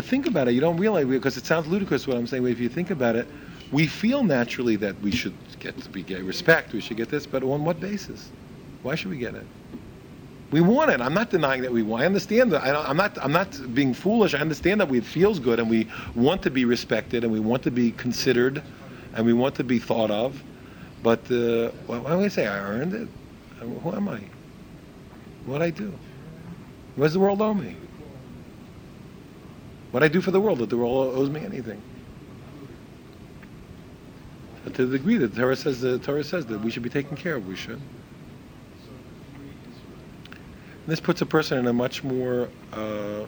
But think about it. You don't realize because it sounds ludicrous what I'm saying. But if you think about it, we feel naturally that we should get to be get respect. We should get this, but on what basis? Why should we get it? We want it. I'm not denying that we want. I understand that. I, am not. I'm not being foolish. I understand that we, it feels good, and we want to be respected, and we want to be considered, and we want to be thought of. But uh, why do I say I earned it? Who am I? What I do? What does the world owe me? What I do for the world, that the world owes me anything. But to the degree that the Torah says, the Torah says that we should be taken care of, we should. And this puts a person in a much more, uh,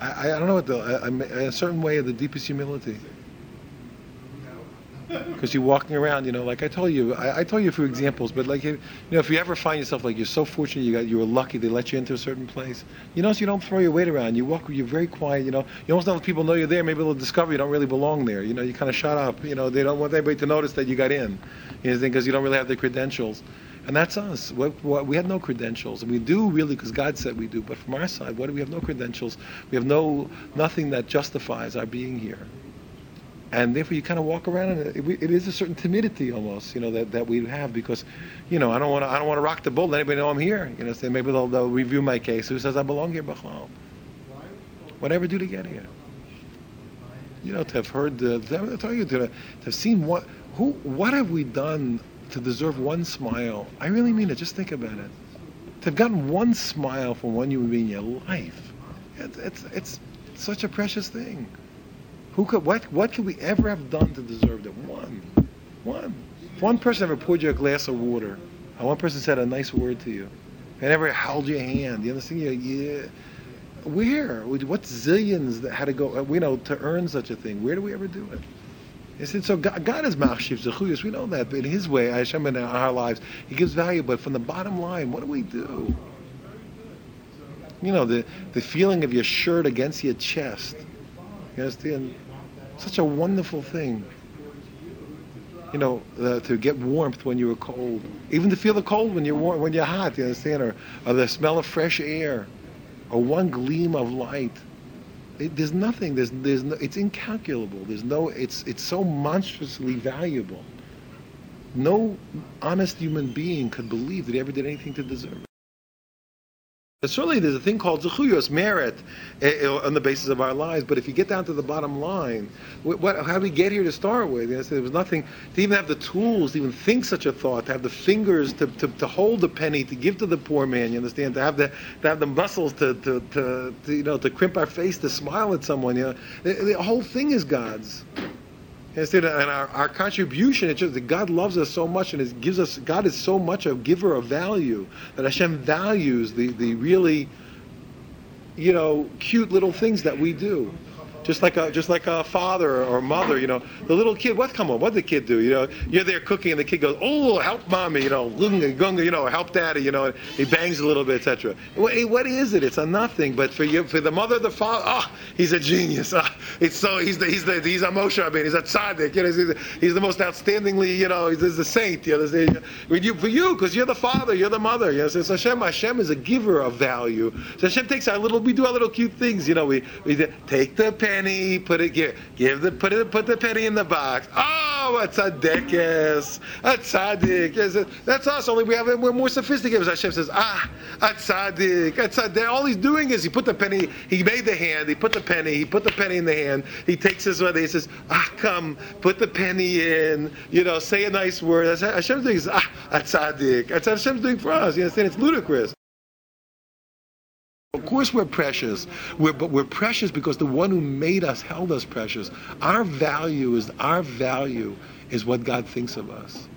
I, I don't know what the, a, a certain way of the deepest humility because you're walking around, you know, like I told you, I, I told you a few examples, but like, you know, if you ever find yourself like you're so fortunate, you got, you were lucky they let you into a certain place, you know, so you don't throw your weight around. You walk, you're very quiet, you know, you almost don't let people know you're there. Maybe they'll discover you don't really belong there. You know, you kind of shut up. You know, they don't want anybody to notice that you got in, you know, because you don't really have the credentials. And that's us. What, we have no credentials, and we do really because God said we do. But from our side, what do we have? No credentials. We have no nothing that justifies our being here and therefore you kind of walk around and it, it is a certain timidity almost, you know, that, that we have because, you know, I don't want to I don't want to rock the boat. Let anybody know I'm here. You know, say maybe they'll, they'll review my case. Who says I belong here, Bachlal? Whatever do to get here? You know, to have heard the, to to, to have seen what who what have we done to deserve one smile? I really mean it. Just think about it. To have gotten one smile from one human being in your life, it, it's it's such a precious thing. Who could, what, what could we ever have done to deserve that? One. One. If one person ever poured you a glass of water, and one person said a nice word to you, and ever held your hand, you understand? Yeah, yeah. Where? What zillions that had to go, uh, you know, to earn such a thing? Where do we ever do it? He said, so God, God is machshiv zechuyos. We know that, but in His way, Hashem in our lives, He gives value. But from the bottom line, what do we do? You know, the the feeling of your shirt against your chest. You understand? Such a wonderful thing. You know, uh, to get warmth when you were cold, even to feel the cold when you're warm, when you're hot. You understand, or, or the smell of fresh air, or one gleam of light. It, there's nothing. There's there's no. It's incalculable. There's no. It's it's so monstrously valuable. No honest human being could believe that he ever did anything to deserve it. Certainly, there's a thing called zechuyos, merit, uh, on the basis of our lives. But if you get down to the bottom line, what, what, how do we get here to start with? You know, there was nothing to even have the tools to even think such a thought, to have the fingers to, to, to hold the penny, to give to the poor man. You understand? To have the to have the muscles to, to, to, to you know to crimp our face, to smile at someone. You know, the, the whole thing is God's. Instead, and our, our contribution, it's just that God loves us so much and it gives us, God is so much a giver of value that Hashem values the, the really, you know, cute little things that we do just like a just like a father or mother, you know, the little kid. What come on? What did the kid do? You know, you're there cooking, and the kid goes, "Oh, help mommy," you know, gunga gunga, you know, help daddy, you know. he bangs a little bit, etc. What, what is it? It's a nothing. But for you, for the mother, the father, ah, oh, he's a genius. Ah, it's so he's the he's the he's a Moshe Rabbeinu. He's a tzaddik. You know, he's, he's the most outstandingly, you know, he's, he's the saint. You know, you for you because you're the father, you're the mother. You know, so Hashem. Hashem is a giver of value. So Hashem takes our little, we do our little cute things. You know, we we take the pen penny, put it give, give the put it put the penny in the box. Oh, a tzaddik a tzaddik. That's us. Only we have we're more sophisticated. As Hashem says, ah, a tzaddik, a tzaddik. All he's doing is he put the penny. He made the hand. He put the penny. He put the penny in the hand. He takes his money. He says, ah, come, put the penny in. You know, say a nice word. That's Hashem's doing is ah, a tzaddik. That's Hashem's doing for us. You understand? It's ludicrous. Of course we're precious, we're, but we're precious because the one who made us held us precious. Our value is our value is what God thinks of us.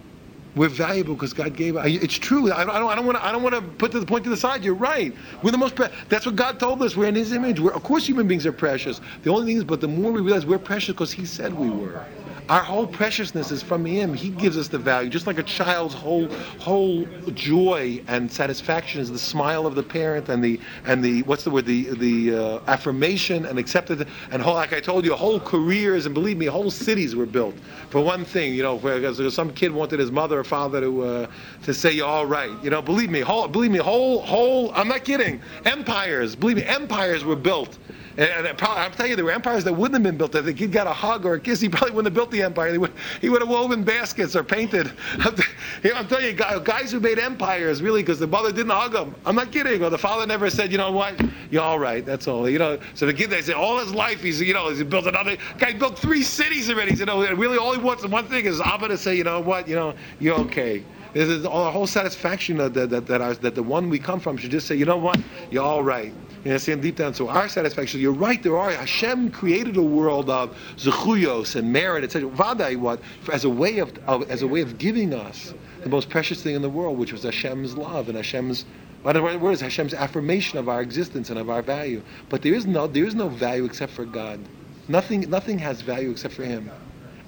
We're valuable because God gave us. It's true. I don't, I don't want to. I don't want to put the point to the side. You're right. We're the most. Pre- that's what God told us. We're in His image. We're, of course, human beings are precious. The only thing is, but the more we realize we're precious because He said we were. Our whole preciousness is from Him. He gives us the value, just like a child's whole whole joy and satisfaction is the smile of the parent and the and the what's the word the the uh, affirmation and acceptance and whole like I told you, whole careers and believe me, whole cities were built for one thing. You know, because some kid wanted his mother or father to uh, to say you're all right. You know, believe me, whole believe me, whole whole. I'm not kidding. Empires, believe me, empires were built And, probably, I'm telling you, there were empires that wouldn't have been built. If the kid got a hug or a kiss, he probably wouldn't have built the empire. Would, he would have woven baskets or painted. I'm telling you, guys who made empires, really, because the mother didn't hug them. I'm not kidding. Or the father never said, you know what, you're all right, that's all. You know, so the kid, they say, all his life, he's, you know, he's built another, guy built three cities already. You know, really all he wants, one thing is Abba to say, you know what, you know, you're okay. There's a whole satisfaction that, that, that, our, that the one we come from should just say, you know what, you're all right. You understand deep down. So our satisfaction, you're right, there are. Hashem created a world of zechuyos and merit, etc. Vadai, what? As a way of, of, as a way of giving us the most precious thing in the world, which was Hashem's love and Hashem's what is Hashem's affirmation of our existence and of our value. But there is no there is no value except for God. Nothing nothing has value except for Him.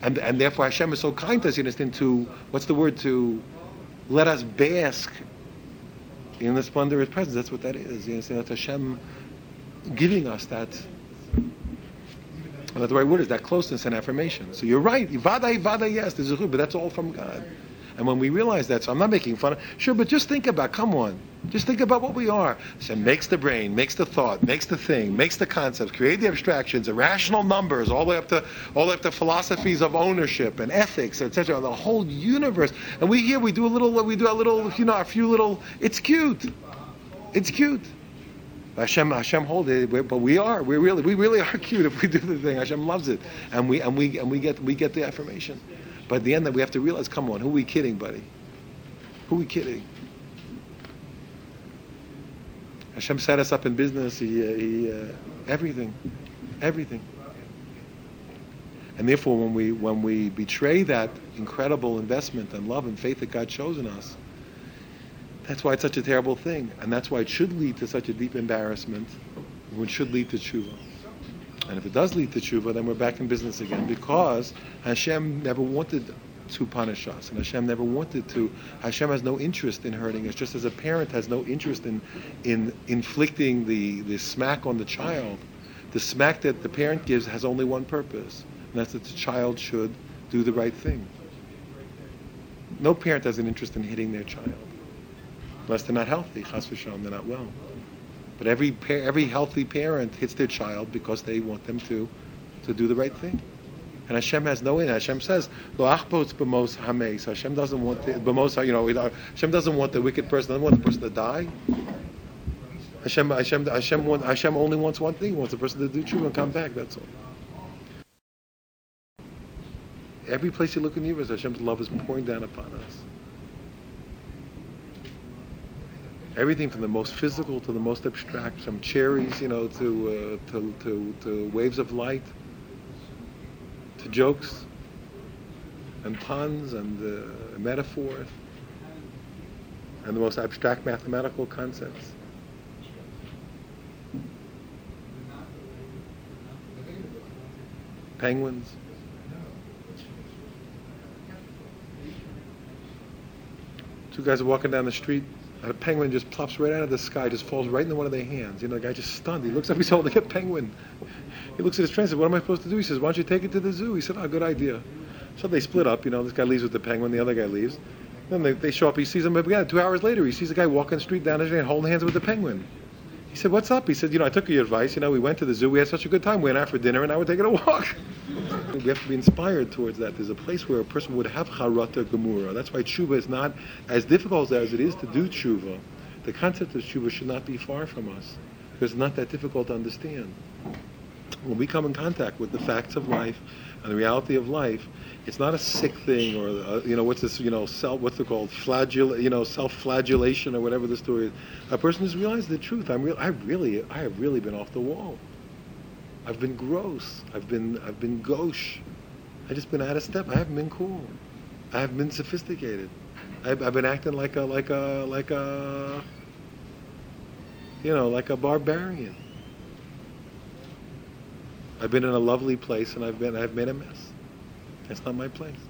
And and therefore Hashem is so kind to us, you understand, to what's the word to let us bask in the splendor of His presence. That's what that is. You understand? That's Hashem giving us that. That's the right word is that closeness and affirmation. So you're right. Vada, vada, yes, there's a but that's all from God. And when we realize that, so I'm not making fun of, sure, but just think about, come on, just think about what we are. So makes the brain, makes the thought, makes the thing, makes the concepts, create the abstractions, irrational numbers, all the way up to all the way up to philosophies of ownership and ethics, etc. The whole universe. And we here we do a little, we do a little, you know, a few little. It's cute. It's cute. Hashem, Hashem hold it, but we are, we really, we really are cute if we do the thing. Hashem loves it, and we and we and we get we get the affirmation. But at the end, that we have to realize, come on, who are we kidding, buddy? Who are we kidding? Hashem set us up in business. He, uh, he uh, everything, everything. And therefore, when we when we betray that incredible investment and love and faith that God shows in us, that's why it's such a terrible thing, and that's why it should lead to such a deep embarrassment, which should lead to tshuva. And if it does lead to tshuva, then we're back in business again because Hashem never wanted to punish us, and Hashem never wanted to. Hashem has no interest in hurting us, just as a parent has no interest in in inflicting the the smack on the child. The smack that the parent gives has only one purpose, and that's that the child should do the right thing. No parent has an interest in hitting their child, unless they're not healthy. Chas v'shalom, they're not well. But every every healthy parent hits their child because they want them to to do the right thing. And Hashem has no in. Hashem says, "Lo achbos b'mos hameis." Hashem doesn't want the b'mos. You know, Hashem doesn't want the wicked person. Doesn't want the person to die. Hashem, Hashem, Hashem, want, Hashem only wants one thing. He wants the person to do true and come back. That's all. Every place you look in the universe, Hashem's love is pouring down upon us. Everything from the most physical to the most abstract, from cherries, you know, to, uh, to, to, to waves of light, to jokes and puns and uh, metaphors and the most abstract mathematical concepts. Penguins. Two guys are walking down the street and a penguin just plops right out of the sky, just falls right into one of their hands. You know, the guy just stunned. He looks up, he's holding a penguin. He looks at his friend and says, what am I supposed to do? He says, why don't you take it to the zoo? He said, oh, good idea. So they split up, you know, this guy leaves with the penguin, the other guy leaves. Then they, they show up, he sees him again. Two hours later, he sees the guy walking the street down the street holding hands with the penguin. He said, what's up? He said, you know, I took your advice. You know, we went to the zoo. We had such a good time. We went out for dinner, and now we're taking a walk. we have to be inspired towards that. There's a place where a person would have charata gemura. That's why tshuva is not as difficult as it is to do tshuva the concept of tshuva should not be far from us because it's not that difficult to understand. When we come in contact with the facts of life and the reality of life, it's not a sick thing or uh, you know what's this you know self what's it called flagell you know self-flagellation or whatever the story is. A person has realized the truth. I'm real. I really I have really been off the wall. I've been gross. I've been I've been gauche. I've just been out of step. I haven't been cool. I haven't been sophisticated. I've, I've been acting like a like a like a you know like a barbarian. I've been in a lovely place and I've been I've made a mess. That's not my place.